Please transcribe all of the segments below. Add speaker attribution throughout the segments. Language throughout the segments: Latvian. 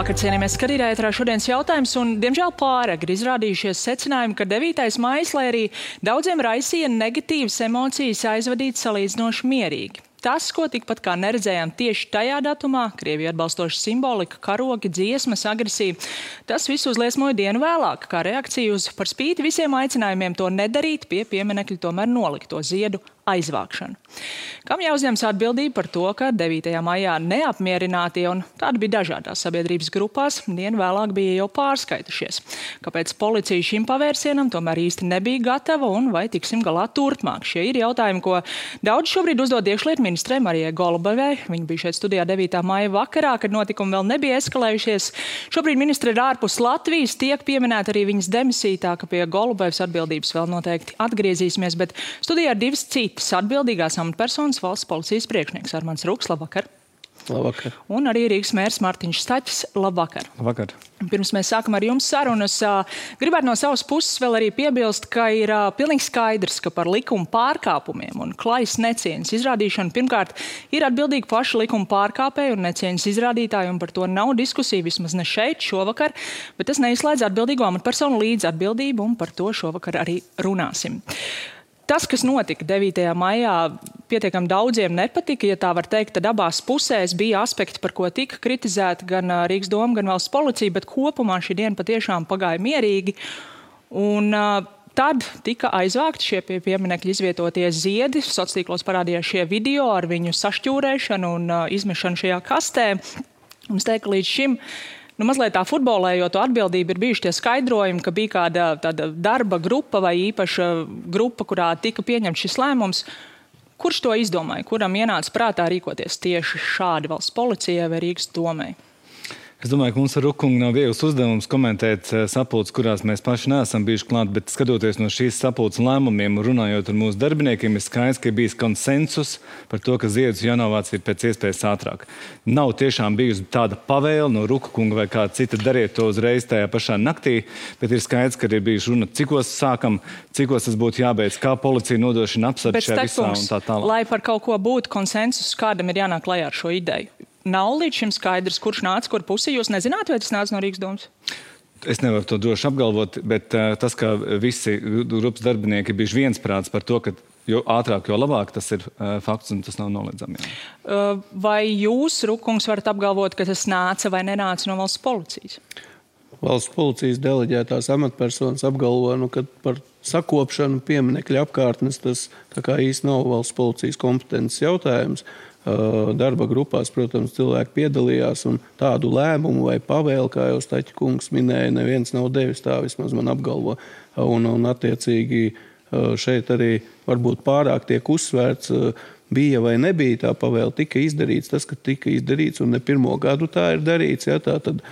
Speaker 1: Labvakar, cienījamies skatītāji, ētrā šodienas jautājums, un, diemžēl, pāragri izrādījušies secinājumi, ka 9. maijs, lai arī daudziem raisīja negatīvas emocijas, aizvadīt salīdzinoši mierīgi. Tas, ko tikpat kā neredzējām tieši tajā datumā, Krievija atbalstoša simbolika, karogi, dziesmas, agresija, tas viss uzliesmoja dienu vēlāk, kā reakcija uz par spīti visiem aicinājumiem to nedarīt, pie pieminekļa tomēr nolikto ziedu aizvākšanu. Kam jāuzņemas atbildība par to, ka 9. maijā neapmierinātie un tādi bija dažādās sabiedrības grupās, dienu vēlāk bija jau pārskaitušies. Kāpēc policija šim pavērsienam tomēr īsti nebija gatava un vai tiksim galā turpmāk? Šie ir jautājumi, ko daudz šobrīd uzdod iekšlietu ministrē Marijai Golubevai. Viņa bija šeit studijā 9. maija vakarā, kad notikumi vēl nebija eskalējušies. Šobrīd ministre ir ārpus Latvijas, tiek pieminēta arī viņas demisija, tā ka pie Golubevas atbildības vēl noteikti atgriezīsimies, bet studijā ir divas citas Rīgas atbildīgās amatpersonas valsts policijas priekšnieks Armāns Rūks. Labvakar!
Speaker 2: Labvakar.
Speaker 1: Un arī Rīgas mērs Mārtiņš Staķis. Labvakar!
Speaker 2: Labvakar.
Speaker 1: Pirms mēs sākam ar jums sarunas, gribētu no savas puses vēl arī piebilst, ka ir pilnīgi skaidrs, ka par likuma pārkāpumiem un klajas necieņas izrādīšanu pirmkārt ir atbildīgi paši likuma pārkāpēji un necieņas izrādītāji, un par to nav diskusija vismaz ne šeit šovakar, bet tas neizslēdz atbildīgo amatpersonu līdz atbildību, un par to šovakar arī runāsim. Tas, kas notika 9. maijā, pietiekami daudziem nepatika. Ja tā var teikt, tad abās pusēs bija aspekti, par ko tika kritizēta gan Rīgas doma, gan valsts policija, bet kopumā šī diena patiešām pagāja mierīgi. Un, Tad tika aizvākti šie pie pieminiekļa izvietotie ziedi. Sociālos tīklos parādījās šie video ar viņu sašķūrēšanu un uh, izmešanu šajā kastē. Un es teiktu, ka līdz šim uh, nu, mazliet tā futbolējot, atbildība ir bijuši tie skaidrojumi, ka bija kāda darba grupa vai īpaša grupa, kurā tika pieņemts šis lēmums. Kurš to izdomāja? Kuram ienāca prātā rīkoties tieši šādi valsts policijai vai Rīgas domai?
Speaker 2: Es domāju, ka mums ar Rukungu nav viegls uzdevums komentēt eh, sapulces, kurās mēs paši neesam bijuši klāt, bet skatoties no šīs sapulces lēmumiem un runājot ar mūsu darbiniekiem, ir skaidrs, ka ir bijis konsensus par to, ka ziedus jānovāc pēc iespējas ātrāk. Nav tiešām bijusi tāda pavēle no Rukunga vai kāda cita dariet to uzreiz tajā pašā naktī, bet ir skaidrs, ka ir bijuši runa, cikos sākam, cikos tas būtu jābeidz, kā policija nodrošina apsardzi šajā visā un tā tālāk.
Speaker 1: Lai par kaut ko būtu konsensus, kādam ir jānāk klajā ar šo ideju nav līdz šim skaidrs, kurš nāca kur pusē. Jūs nezināt, vai tas nāca no Rīgas domas?
Speaker 2: Es nevaru to droši apgalvot, bet uh, tas, ka visi grupas darbinieki bija viensprāts par to, ka jo ātrāk, jo labāk, tas ir uh, fakts un tas nav noliedzami.
Speaker 1: Uh, vai jūs, Rukungs, varat apgalvot, ka tas nāca vai nenāca no valsts policijas?
Speaker 3: Valsts policijas deleģētās amatpersonas apgalvo, nu, ka par sakopšanu pieminiekļa apkārtnes tas īsti nav valsts policijas kompetences jautājums. Uh, Darba grupās, protams, cilvēki piedalījās, tādu lēmumu vai pavēlu, kā jau Staķis kungs minēja, neviens nav devis. Tā vismaz man apgalvo. Un, un attiecīgi šeit arī varbūt pārāk tiek uzsvērts bija vai nebija tā pavēle, tika izdarīts tas, ka tika izdarīts, un ne pirmo gadu tā ir darīts. Ja, tā tad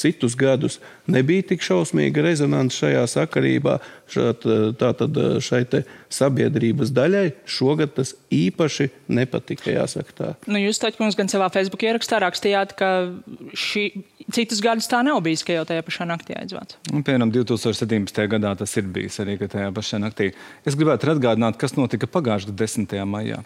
Speaker 3: citus gadus nebija tik šausmīga rezonance šajā sakarībā. Šat, tā tad šai sabiedrības daļai šogad tas īpaši nepatika, jāsaka tā.
Speaker 1: Nu, jūs taču mums gan savā Facebook ierakstā rakstījāt, ka šī citus gadus tā nav bijis, ka jau tajā pašā naktī aizvāc.
Speaker 2: Un, piemēram, 2017. gadā tas ir bijis arī tajā pašā naktī. Es gribētu atgādināt, kas notika pagājušā gada 10. maijā.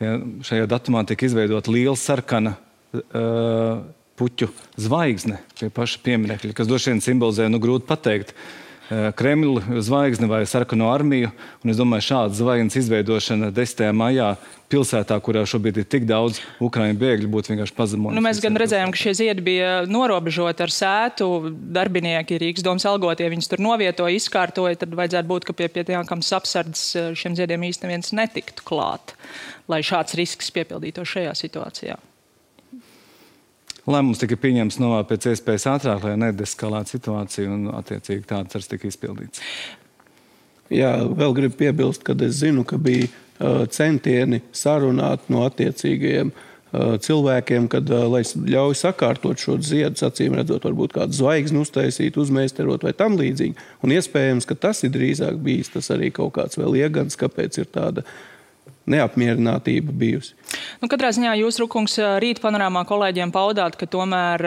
Speaker 2: Tie, šajā datumā tika izveidota liela sarkana uh, puķu zvaigzne pie paša pieminiekļa, kas droši vien simbolizē, nu, grūti pateikt, uh, Kremļa zvaigzni vai sarkano armiju. Un es domāju, šāda zvaigznes izveidošana 10. maijā pilsētā, kurā šobrīd ir tik daudz ukraiņu bēgļu, būtu vienkārši pazemota.
Speaker 1: Nu, mēs gan redzējām, ka šie ziedi bija norobežoti ar sētu. Darbinieki Rīgas domas algotie viņus tur novietoja, izkārtoja. Tad vajadzētu būt, ka pie pietiekams apsardzes šiem ziediem īstenībā netiktu klāt lai šāds risks piepildītos šajā situācijā?
Speaker 2: Lēmums tika pieņemts no pēc iespējas ātrāk, lai nedeskalētu situāciju, un attiecīgi tāds arī tika izpildīts.
Speaker 3: Jā, vēl gribu piebilst, ka es zinu, ka bija uh, centieni sarunāt no attiecīgajiem uh, cilvēkiem, kad, uh, lai ļauj sakārtot šo ziedu, acīm redzot, varbūt kādu zvaigzni uztaisīt, uzmēsterot vai tam līdzīgi. Un iespējams, ka tas ir drīzāk bijis tas arī kaut kāds vēl iegans, kāpēc ir tāda neapmierinātība bijusi.
Speaker 1: Nu, katrā ziņā jūs, Rukungs, rīt panorāmā kolēģiem paudāt, ka tomēr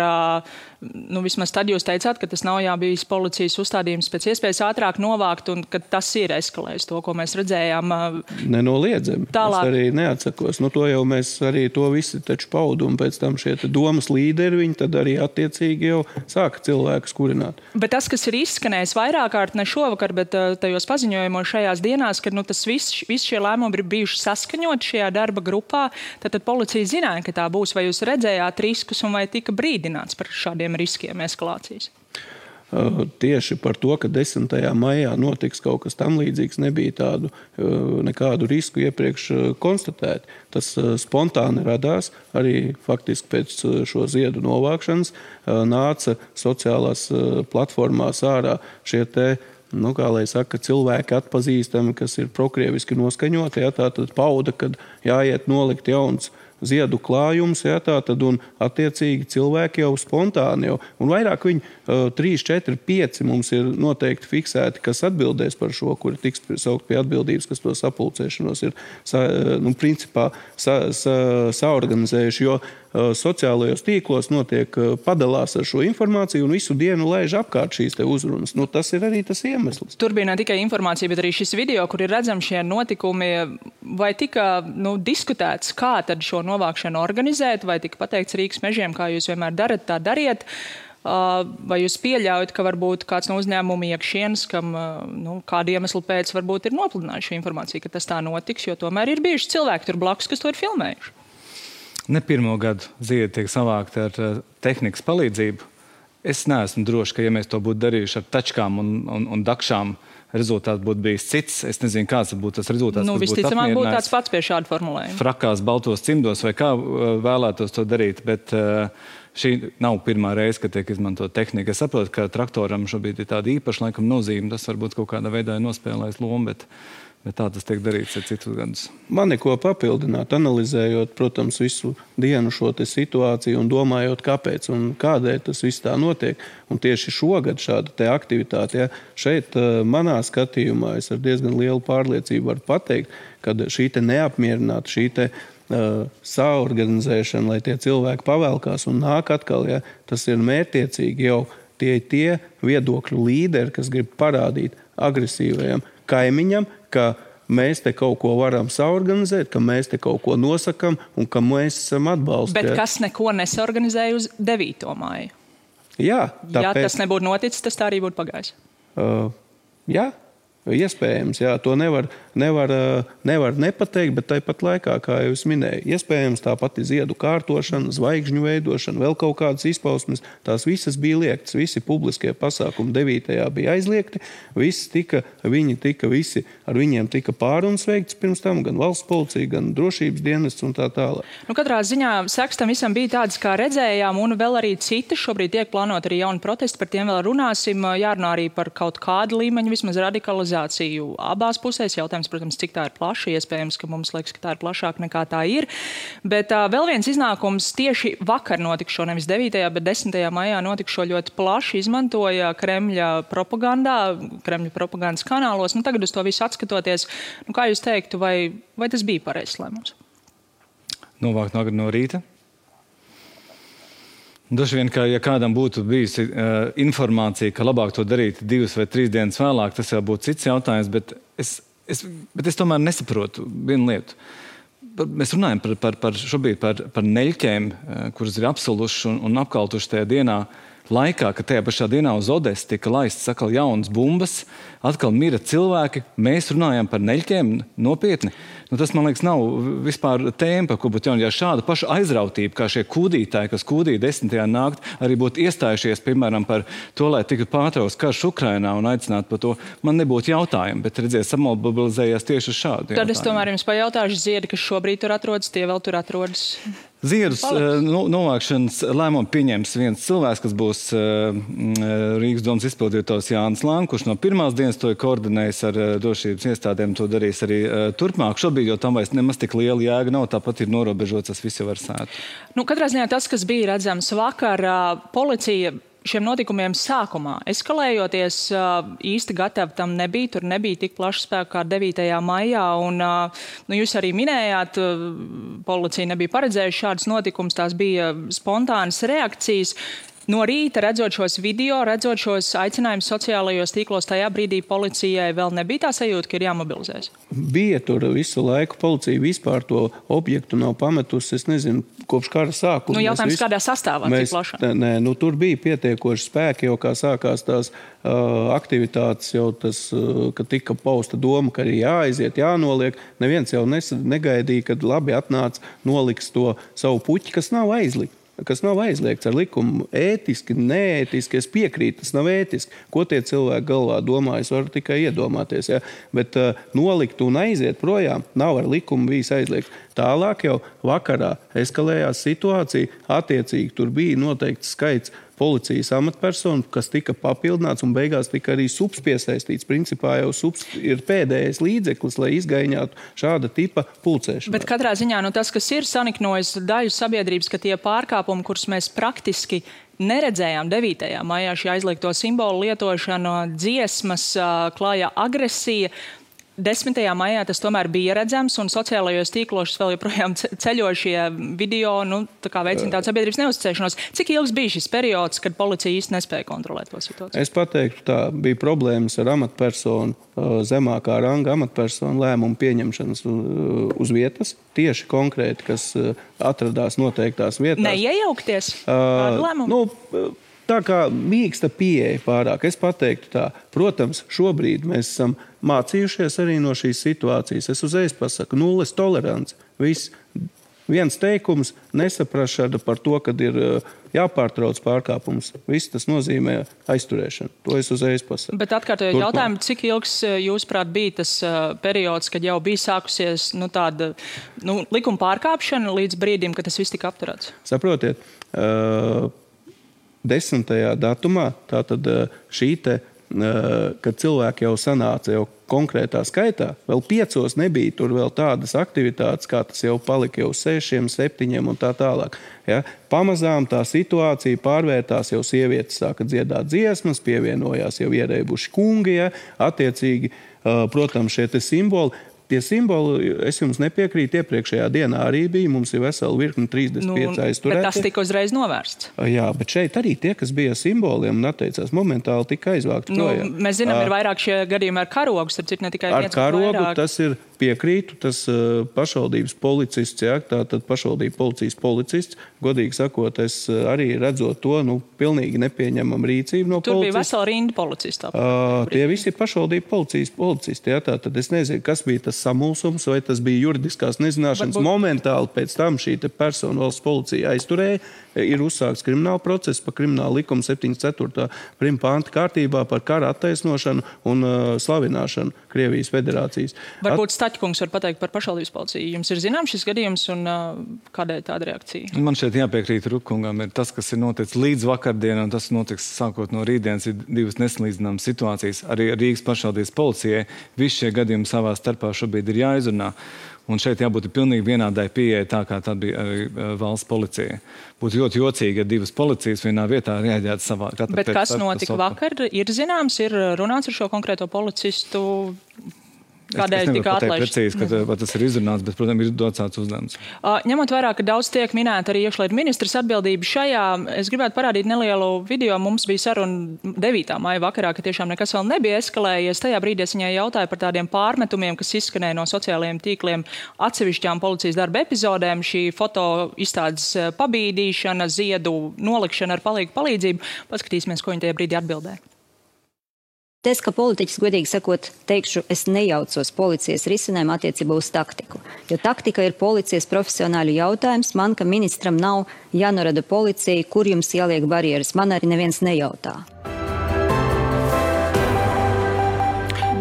Speaker 1: nu, vismaz tad jūs teicāt, ka tas nav bijis policijas uzstādījums pēc iespējas ātrāk novākt un ka tas ir eskalējis to, ko mēs redzējām.
Speaker 3: Nenoliedzami. Tālāk. Es arī neatsakos. Nu, to jau mēs arī to visi taču paudu un pēc tam šie domas līderi, viņi tad arī attiecīgi jau sāka cilvēkus kurināt.
Speaker 1: Bet tas, kas ir izskanējis vairāk kārt, ne šovakar, bet tajos paziņojumos šajās dienās, ka nu, tas viss, visi šie lēmumi ir bijuši saskaņoti šajā darba grupā, tad, tad policija zināja, ka tā būs. Vai jūs redzējāt riskus un vai tika brīdināts par šādiem riskiem eskalācijas?
Speaker 3: Tieši par to, ka 10. maijā notiks kaut kas tamlīdzīgs, nebija tādu nekādu risku iepriekš konstatēt. Tas spontāni radās arī faktiski pēc šo ziedu novākšanas. Nāca sociālās platformās ārā šie te nu, kā lai saka, cilvēki atpazīstami, kas ir prokrieviski noskaņoti. Ja, tā tad pauda, kad jāiet nolikt jauns ziedu klājums, ja, tā tad un attiecīgi cilvēki jau spontāni jau, un vairāk viņi, uh, 3, 4, 5 mums ir noteikti fiksēti, kas atbildēs par šo, kuri tiks saukt pie atbildības, kas to sapulcēšanos ir, sa, nu, principā sa, sa, saorganizējuši, jo uh, sociālajos tīklos notiek uh, padalās ar šo informāciju un visu dienu laiž apkārt šīs uzrunas. Nu, tas ir arī tas iemesls.
Speaker 1: Tur bija ne tikai informācija, bet arī šis video, kur ir redzami šie notikumi, vai tika nu, diskutēts, kā šo novākšanu organizēt, vai tika pateikts Rīgas mežiem, kā jūs vienmēr darat, tā dariet. Vai jūs pieļaujat, ka varbūt kāds no uzņēmuma iekšienes, kam nu, kādu iemeslu pēc varbūt ir nopludinājuši informāciju, ka tas tā notiks, jo tomēr ir bijuši cilvēki tur blakus, kas to ir filmējuši?
Speaker 2: Ne pirmo gadu ziedi tiek savākti ar tehnikas palīdzību. Es neesmu drošs, ka, ja mēs to būtu darījuši ar tačkām un, un, un dakšām, rezultāts būtu bijis cits. Es nezinu, kāds būtu tas rezultāts.
Speaker 1: Nu, visticamāk, būtu tāds pats pie šāda formulējuma.
Speaker 2: Frakās, baltos cimdos vai kā vēlētos to darīt. Bet, Šī nav pirmā reize, kad tiek izmantota tehnika. Es saprotu, ka traktoram šobrīd ir tāda īpaša laikam, nozīme. Tas varbūt kaut kādā veidā ir nospēlējis lomu, bet Bet tā tas tiek darīts ar citus gadus.
Speaker 3: Man neko papildināt, analizējot, protams, visu dienu šo situāciju un domājot, kāpēc un kādēļ tas viss tā notiek. Un tieši šogad šāda aktivitāte, ja, šeit eh, manā skatījumā, es ar diezgan lielu pārliecību varu pateikt, ka šī neapmierināta, šī te, uh, saorganizēšana, lai tie cilvēki pavēlkās un nāk atkal, ja, tas ir mērķiecīgi jau tie, tie viedokļu līderi, kas grib parādīt agresīvajam kaimiņam, ka mēs te kaut ko varam saorganizēt, ka mēs te kaut ko nosakām un ka mēs esam atbalstīti.
Speaker 1: Bet kas neko nesorganizēja uz 9. māju?
Speaker 3: Jā,
Speaker 1: tāpēc... ja tas nebūtu noticis, tas tā arī būtu pagājis.
Speaker 3: Uh, jā, Iespējams, jā, to nevar, nevar, nevar nepateikt, bet tāpat laikā, kā jau es minēju, iespējams tā pati ziedu kārtošana, zvaigžņu veidošana, vēl kaut kādas izpausmes, tās visas bija liektas. Visi publiskie pasākumi 9. bija aizliegti. Visi tika, viņi tika, visi ar viņiem tika pārunas veikts pirms tam, gan valsts policija, gan drošības dienests un tā tālāk.
Speaker 1: Nu, katrā ziņā seks tam visam bija tāds, kā redzējām, un vēl arī citi. Šobrīd tiek plānot arī jauni protesti, par tiem vēl runāsim. Jārunā arī par kaut kādu līmeņu, vismaz radikalizāciju abās pusēs. Jautājums, protams, cik tā ir plaša. Iespējams, ka mums liekas, ka tā ir plašāka nekā tā ir. Bet uh, vēl viens iznākums tieši vakar notikšo, nevis 9. bet 10. maijā notikšo ļoti plaši izmantoja Kremļa propagandā, Kremļa propagandas kanālos. Nu, tagad uz to visu atskatoties, nu, kā jūs teiktu, vai, vai tas bija pareizs lēmums?
Speaker 2: Novākt no rīta Droši vien, ka ja kādam būtu bijusi uh, informācija, ka labāk to darīt divas vai trīs dienas vēlāk, tas jau būtu cits jautājums. Bet es, es, bet es tomēr nesaprotu vienu lietu. Mēs runājam par, par, par, par, par neļķiem, uh, kuras ir apsolušas un, un apkaltušas tajā dienā. Laikā, kad tajā pašā dienā uz Odeses tika laistas atkal jaunas bumbas, atkal mira cilvēki, mēs runājam par neļķiem nopietni. Nu, tas, man liekas, nav vispār tēma, par ko būtu jāņem. Ja šāda paša aizrautība, kā šie kūdītāji, kas kūdīja desmitajā naktī, arī būtu iestājušies, piemēram, par to, lai tiktu pārtraukts karš Ukrainā un aicinātu par to, man nebūtu jautājumu, bet redziet, samobilizējās tieši uz šādu.
Speaker 1: Tad jautājumu. es tomēr jums pajautāšu, ziedi, kas šobrīd tur atrodas, tie vēl tur atrodas.
Speaker 2: Ziedus nu, novākšanas lēmumu pieņems viens cilvēks, kas būs uh, Rīgas domas izpildītājs Jānis Lanks, kurš no pirmās dienas to ir koordinējis ar uh, drošības iestādēm, to darīs arī uh, turpmāk. Šobrīd jau tam vairs nemaz tik liela jēga nav, tāpat ir norobežots tas viss jau ar sētu.
Speaker 1: Nu, katrā ziņā tas, kas bija redzams vakar, uh, policija šiem notikumiem sākumā eskalējoties, īsti gatavi tam nebija. Tur nebija tik plaša spēka kā 9. maijā. Un, nu, jūs arī minējāt, policija nebija paredzējusi šādus notikumus, tās bija spontānas reakcijas. No rīta redzot šos video, redzot šos aicinājumus sociālajos tīklos, tajā brīdī policijai vēl nebija tā sajūta, ka ir jāmobilizēs?
Speaker 3: Bija tur visu laiku. Policija vispār to objektu nav pametusi. Es nezinu, kopš kara sākuma.
Speaker 1: Nu, jautājums, visu, kādā sastāvā mēs,
Speaker 3: nē, nu, tur bija pietiekoši spēki, jau kā sākās tās uh, aktivitātes, jau tas, uh, ka tika pausta doma, ka ir jāaiziet, jānoliek. Neviens jau nes, negaidīja, kad labi atnāca, noliks to savu puķi, kas nav aizlikts kas nav aizliegts ar likumu. Ētiski, neētiski, es piekrītu, tas nav ētiski. Ko tie cilvēki galvā domā, es varu tikai iedomāties. Ja? Bet uh, nolikt un aiziet projām nav ar likumu bijis aizliegts. Tālāk jau vakarā eskalējās situācija, attiecīgi tur bija noteikts skaits policijas amatpersonu, kas tika papildināts un beigās tika arī subs piesaistīts. Principā jau subs ir pēdējais līdzeklis, lai izgaņātu šāda tipa pulcēšanu.
Speaker 1: Bet katrā ziņā nu, tas, kas ir saniknojis daļu sabiedrības, ka tie pārkāpumi, kurus mēs praktiski neredzējām 9. maijā šī aizliegto simbolu lietošana, dziesmas, klāja agresija. 10. maijā tas tomēr bija redzams, un sociālajos tīklos vēl joprojām ceļošie video nu, tā veicina tādu sabiedrības neuzticēšanos. Cik ilgs bija šis periods, kad policija īsti nespēja kontrolēt to situāciju?
Speaker 3: Es pateiktu, tā bija problēmas ar amatpersonu, zemākā ranga amatpersonu lēmumu pieņemšanas uz vietas, tieši konkrēti, kas atradās noteiktās vietās.
Speaker 1: Neiejaukties? Uh,
Speaker 3: nu, tā kā mīksta pieeja pārāk. Es teiktu, tā, protams, šobrīd mēs esam mācījušies arī no šīs situācijas. Es uzreiz pasaku, nulles tolerants. Viss. Viens teikums, nesaprašana par to, ka ir eh, jāpārtrauc pārkāpums. Viss tas nozīmē aizturēšanu. To es uzreiz pasaku.
Speaker 1: Bet atkārtojot jautājumu, cik ilgs eh, jūsuprāt bija tas uh, periods, kad jau bija sākusies nu, tāda nu, likuma pārkāpšana līdz brīdim, kad tas viss tika apturēts?
Speaker 3: Saprotiet, uh, desmitajā datumā, tātad eh, šī te, eh, kad cilvēki jau sanāca jau konkrētā skaitā, vēl piecos nebija tur vēl tādas aktivitātes, kā tas jau palika jau sešiem, septiņiem un tā tālāk. Ja? Pamazām tā situācija pārvērtās, jau sievietes sāka dziedāt dziesmas, pievienojās jau ierēbuši kungi, ja? attiecīgi, eh, protams, šie simboli. Tie simboli, es jums nepiekrītu, iepriekšējā dienā arī bija. Mums ir vesela virkne 35 nu, aizturēti.
Speaker 1: Tas tika uzreiz novērsts.
Speaker 3: Jā, bet šeit arī tie, kas bija simboliem un atteicās, momentāli tika aizvākti.
Speaker 1: Nu, mēs zinām, ir vairāk šie gadījumi ar karogu, starp citu, ne tikai
Speaker 3: ar karogu. Tas ir piekrītu, tas uh, pašvaldības policists, jā, tātad pašvaldību policijas policists, godīgi sakot, es uh, arī redzot to, nu, pilnīgi nepieņemam rīcību no
Speaker 1: Tur
Speaker 3: policijas. Tur
Speaker 1: bija vesela rinda policistā.
Speaker 3: Uh, tie visi ir pašvaldību policijas policisti, jā, tātad es nezinu, kas bija tas samulsums, vai tas bija juridiskās nezināšanas. Varbūt... Momentāli pēc tam šī persona valsts policija aizturēja, ir uzsākts krimināla process par krimināla likuma 74. panta kārtībā par kara attaisnošanu un uh, slavināšanu Krievijas federācijas.
Speaker 1: Varbūt Staķkungs var pateikt par pašvaldības policiju. Jums ir zināms šis gadījums un uh, kādēļ tāda reakcija?
Speaker 2: Man šeit jāpiekrīt Rupkungam. Ir tas, kas ir noticis līdz vakardienai, un tas notiks sākot no rītdienas, ir divas nesalīdzināmas situācijas. Arī Rīgas pašvaldības policijai visi šie gadījumi savā starpā šobrīd ir jāizrunā. Un šeit jābūt pilnīgi vienādai pieejai, tā kā tā bija arī valsts policija. Būtu ļoti jocīgi, ja divas policijas vienā vietā reaģētu savā.
Speaker 1: Bet kas notika vakar? Ir zināms, ir runāts ar šo konkrēto policistu Kādēļ tika atlaists?
Speaker 2: Precīzi, ka, vai tas ir izrunāts, bet, protams, ir dots tāds uzdevums.
Speaker 1: Uh, ņemot vērā, ka daudz tiek minēta arī iekšlietu ministrs atbildība šajā, es gribētu parādīt nelielu video. Mums bija saruna 9. maija vakarā, ka tiešām nekas vēl nebija eskalējies. Tajā brīdī es viņai jautāju par tādiem pārmetumiem, kas izskanēja no sociālajiem tīkliem atsevišķām policijas darba epizodēm. Šī foto izstādes pabīdīšana, ziedu nolikšana ar palīgu palīdzību. Paskatīsimies, ko viņa tajā brīdī atbildēja.
Speaker 4: Es, kā politiķis, godīgi sakot, teikšu, es nejaucos policijas risinājumu attiecībā uz taktiku. Jo taktika ir policijas profesionāļu jautājums. Man, kā ministram, nav jānorada policija, kur jums jāliek barjeras. Man arī neviens nejautā.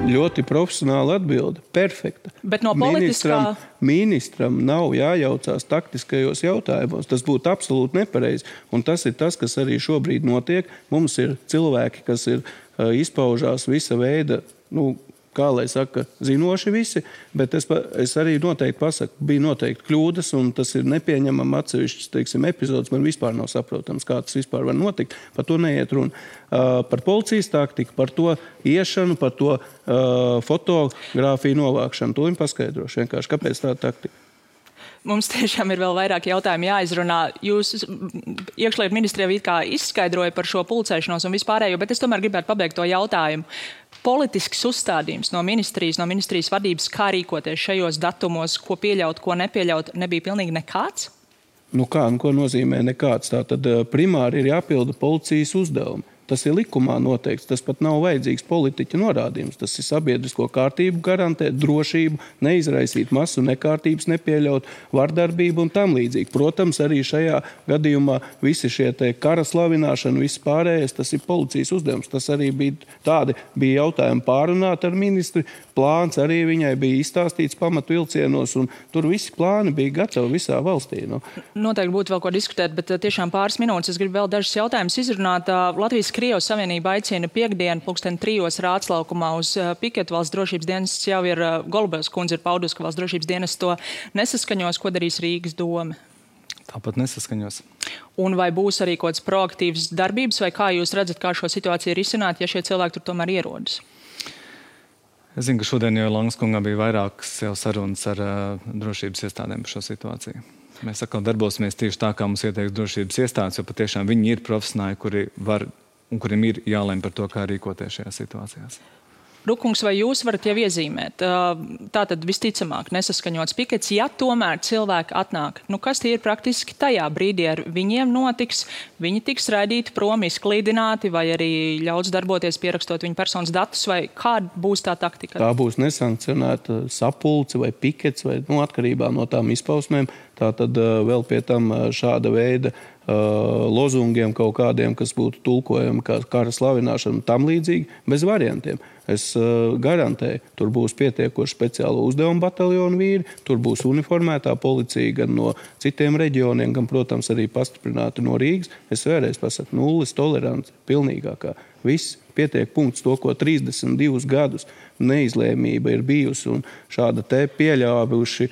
Speaker 3: Ļoti profesionāla atbilde. Perfekta.
Speaker 1: Bet no politiskā...
Speaker 3: ministram, ministram nav jājaucās taktiskajos jautājumos. Tas būtu absolūti nepareizi. Un tas ir tas, kas arī šobrīd notiek. Mums ir cilvēki, kas ir izpaužās visa veida, nu, kā lai saka, zinoši visi, bet es, es arī noteikti pasaku, bija noteikti kļūdas, un tas ir nepieņemami atsevišķs, teiksim, epizods. Man vispār nav saprotams, kā tas vispār var notikt. Par to neiet runa. Uh, par policijas taktiku, par to iešanu, par to uh, fotografiju novākšanu. To viņi paskaidrošu vienkārši, kāpēc tā taktika.
Speaker 1: Mums tiešām ir vēl vairāk jautājumu jāizrunā. Jūs iekšlietu ministrijā it kā izskaidroja par šo pulcēšanos un vispārējo, bet es tomēr gribētu pabeigt to jautājumu. Politisks uzstādījums no ministrijas, no ministrijas vadības, kā rīkoties šajos datumos, ko pieļaut, ko nepieļaut, nebija pilnīgi nekāds?
Speaker 3: Nu kā, nu ko nozīmē nekāds? Tā tad eh, primāri ir jāpilda policijas uzdevumi. Tas ir likumā noteikts. Tas pat nav vajadzīgs politiķa norādījums. Tas ir sabiedrisko kārtību garantēt, drošību, neizraisīt masu nekārtības, nepieļaut vardarbību un tam līdzīgi. Protams, arī šajā gadījumā visi šie kara slavināšana, viss pārējais, tas ir policijas uzdevums. Tas arī bija tādi bija jautājumi pārunāt ar ministri. Plāns arī viņai bija izstāstīts pamatu vilcienos, un tur visi plāni bija gatavi visā valstī. Nu.
Speaker 1: Noteikti būtu vēl ko diskutēt, bet tiešām pāris minūtes es gribu vēl dažus jautājumus izrunāt. Latvijas Krievijas Savienība aicina piekdienu pulksten trijos rātslaukumā uz uh, piketu valsts drošības dienas. Jau ir uh, Golubevs kundze ir paudusi, ka valsts drošības dienas to nesaskaņos, ko darīs Rīgas doma.
Speaker 2: Tāpat nesaskaņos.
Speaker 1: Un vai būs arī kaut kāds proaktīvs darbības, vai kā jūs redzat, kā šo situāciju risināt, ja šie cilvēki tur tomēr ierodas?
Speaker 2: Es zinu, ka šodien jau Langskungā bija vairākas sarunas ar uh, drošības iestādēm par šo situāciju. Mēs atkal darbosimies tieši tā, kā mums ieteiks drošības iestādes, jo patiešām viņi ir profesionāļi, kuri var un kuriem ir jālem par to, kā rīkoties šajās situācijās.
Speaker 1: Rukungs, vai jūs varat jau iezīmēt, tā tad visticamāk nesaskaņots pikets, ja tomēr cilvēki atnāk, nu kas tie ir praktiski tajā brīdī ar viņiem notiks, viņi tiks raidīti prom, izklīdināti vai arī ļauts darboties pierakstot viņu personas datus, vai kāda būs tā taktika?
Speaker 3: Tā būs nesankcionēta sapulce vai pikets, vai nu, atkarībā no tām izpausmēm. Tā tad vēl pie tam šāda veida uh, lozungiem kaut kādiem, kas būtu tulkojami kā kara slavināšana un tam līdzīgi, bez variantiem. Es uh, garantēju, tur būs pietiekoši speciālo uzdevumu bataljonu vīri, tur būs uniformētā policija gan no citiem reģioniem, gan, protams, arī pastiprināta no Rīgas. Es vēlreiz pasaku, nulles tolerants, pilnīgākā. Viss pietiek punkts to, ko 32 gadus neizlēmība ir bijusi un šāda te pieļāvuši.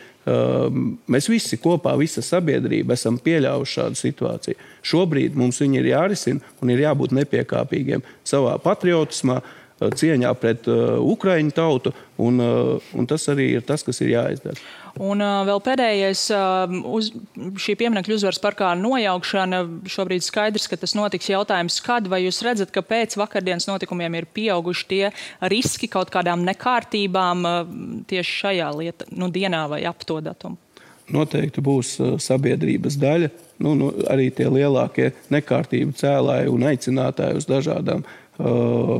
Speaker 3: Mēs visi kopā, visa sabiedrība, esam pieļāvuši šādu situāciju. Šobrīd mums viņi ir jārisina un ir jābūt nepiekāpīgiem savā patriotismā, cieņā pret Ukraiņu tautu, un, un tas arī ir tas, kas ir jāizdara.
Speaker 1: Un uh, vēl pēdējais, uh, uz šī pieminiektu uzvaras parkā nojaukšana. Šobrīd skaidrs, ka tas notiks jautājums, kad vai jūs redzat, ka pēc vakardienas notikumiem ir pieauguši tie riski kaut kādām nekārtībām uh, tieši šajā lieta, nu, dienā vai ap to datumu?
Speaker 3: Noteikti būs uh, sabiedrības daļa, nu, nu, arī tie lielākie nekārtību cēlāji un aicinātāji uz dažādām uh,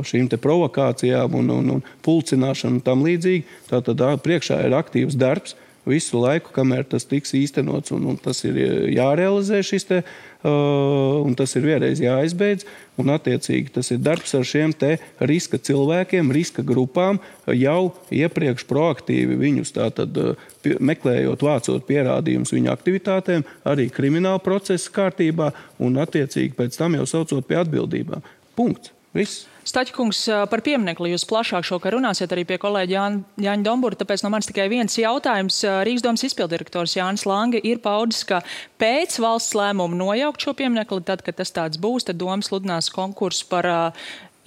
Speaker 3: šīm provokācijām un, un, un pulcināšanu un tam līdzīgi. Tātad priekšā ir aktīvs darbs visu laiku, kamēr tas tiks īstenots. Un, un tas ir jārealizē šis te, uh, un tas ir vienreiz jāizbeidz. Un, attiecīgi, tas ir darbs ar šiem riska cilvēkiem, riska grupām, jau iepriekš proaktīvi viņus tātad, meklējot, vācot pierādījumus viņu aktivitātēm, arī krimināla procesa kārtībā un, attiecīgi, pēc tam jau saucot pie atbildībām. Punkts. Viss.
Speaker 1: Staķkungs, par pieminiektu jūs plašāk šokar runāsiet arī pie kolēģa Jāņa, Jāņa Dombura, tāpēc no manis tikai viens jautājums. Rīgas domas izpildirektors Jānis Lange ir paudis, ka pēc valsts lēmuma nojaukt šo pieminekli, tad, kad tas tāds būs, tad doma sludinās konkursu par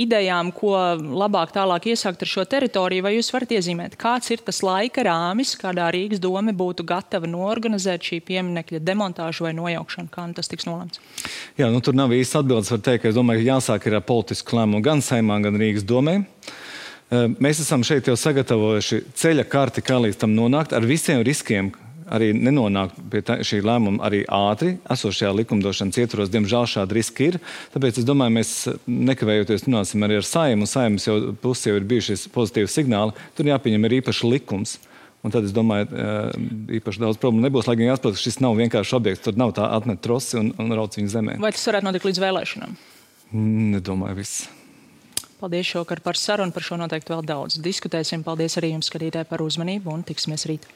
Speaker 1: idejām, ko labāk tālāk iesākt ar šo teritoriju, vai jūs varat iezīmēt, kāds ir tas laika rāmis, kādā Rīgas doma būtu gatava norganizēt šī pieminekļa demontāžu vai nojaukšanu, kā nu tas tiks nolemts?
Speaker 2: Jā, nu, tur nav īsti atbildes. Var teikt, ka es domāju, ka jāsāk ar politisku lēmumu gan saimā, gan Rīgas domē. Mēs esam šeit jau sagatavojuši ceļa karti, kā līdz tam nonākt, ar visiem riskiem, arī nenonākt pie tā, šī lēmuma arī ātri. Esošajā likumdošanas ietvaros, diemžēl, šādi riski ir. Tāpēc es domāju, mēs nekavējoties runāsim arī ar saimnu. Saimnes jau pusi jau ir bijušies pozitīvi signāli. Tur jāpieņem ir īpaši likums. Un tad es domāju, īpaši daudz problēmu nebūs. Lai gan jāsaprot, ka šis nav vienkārši objekts. Tur nav tā atmet trosi un, un rauc viņu zemē.
Speaker 1: Vai tas varētu notikt līdz vēlēšanām?
Speaker 2: Nedomāju, viss.
Speaker 1: Paldies šokar par sarunu. Par šo noteikti vēl daudz diskutēsim. Paldies arī jums, skatītāji, par uzmanību un tiksimies rīt.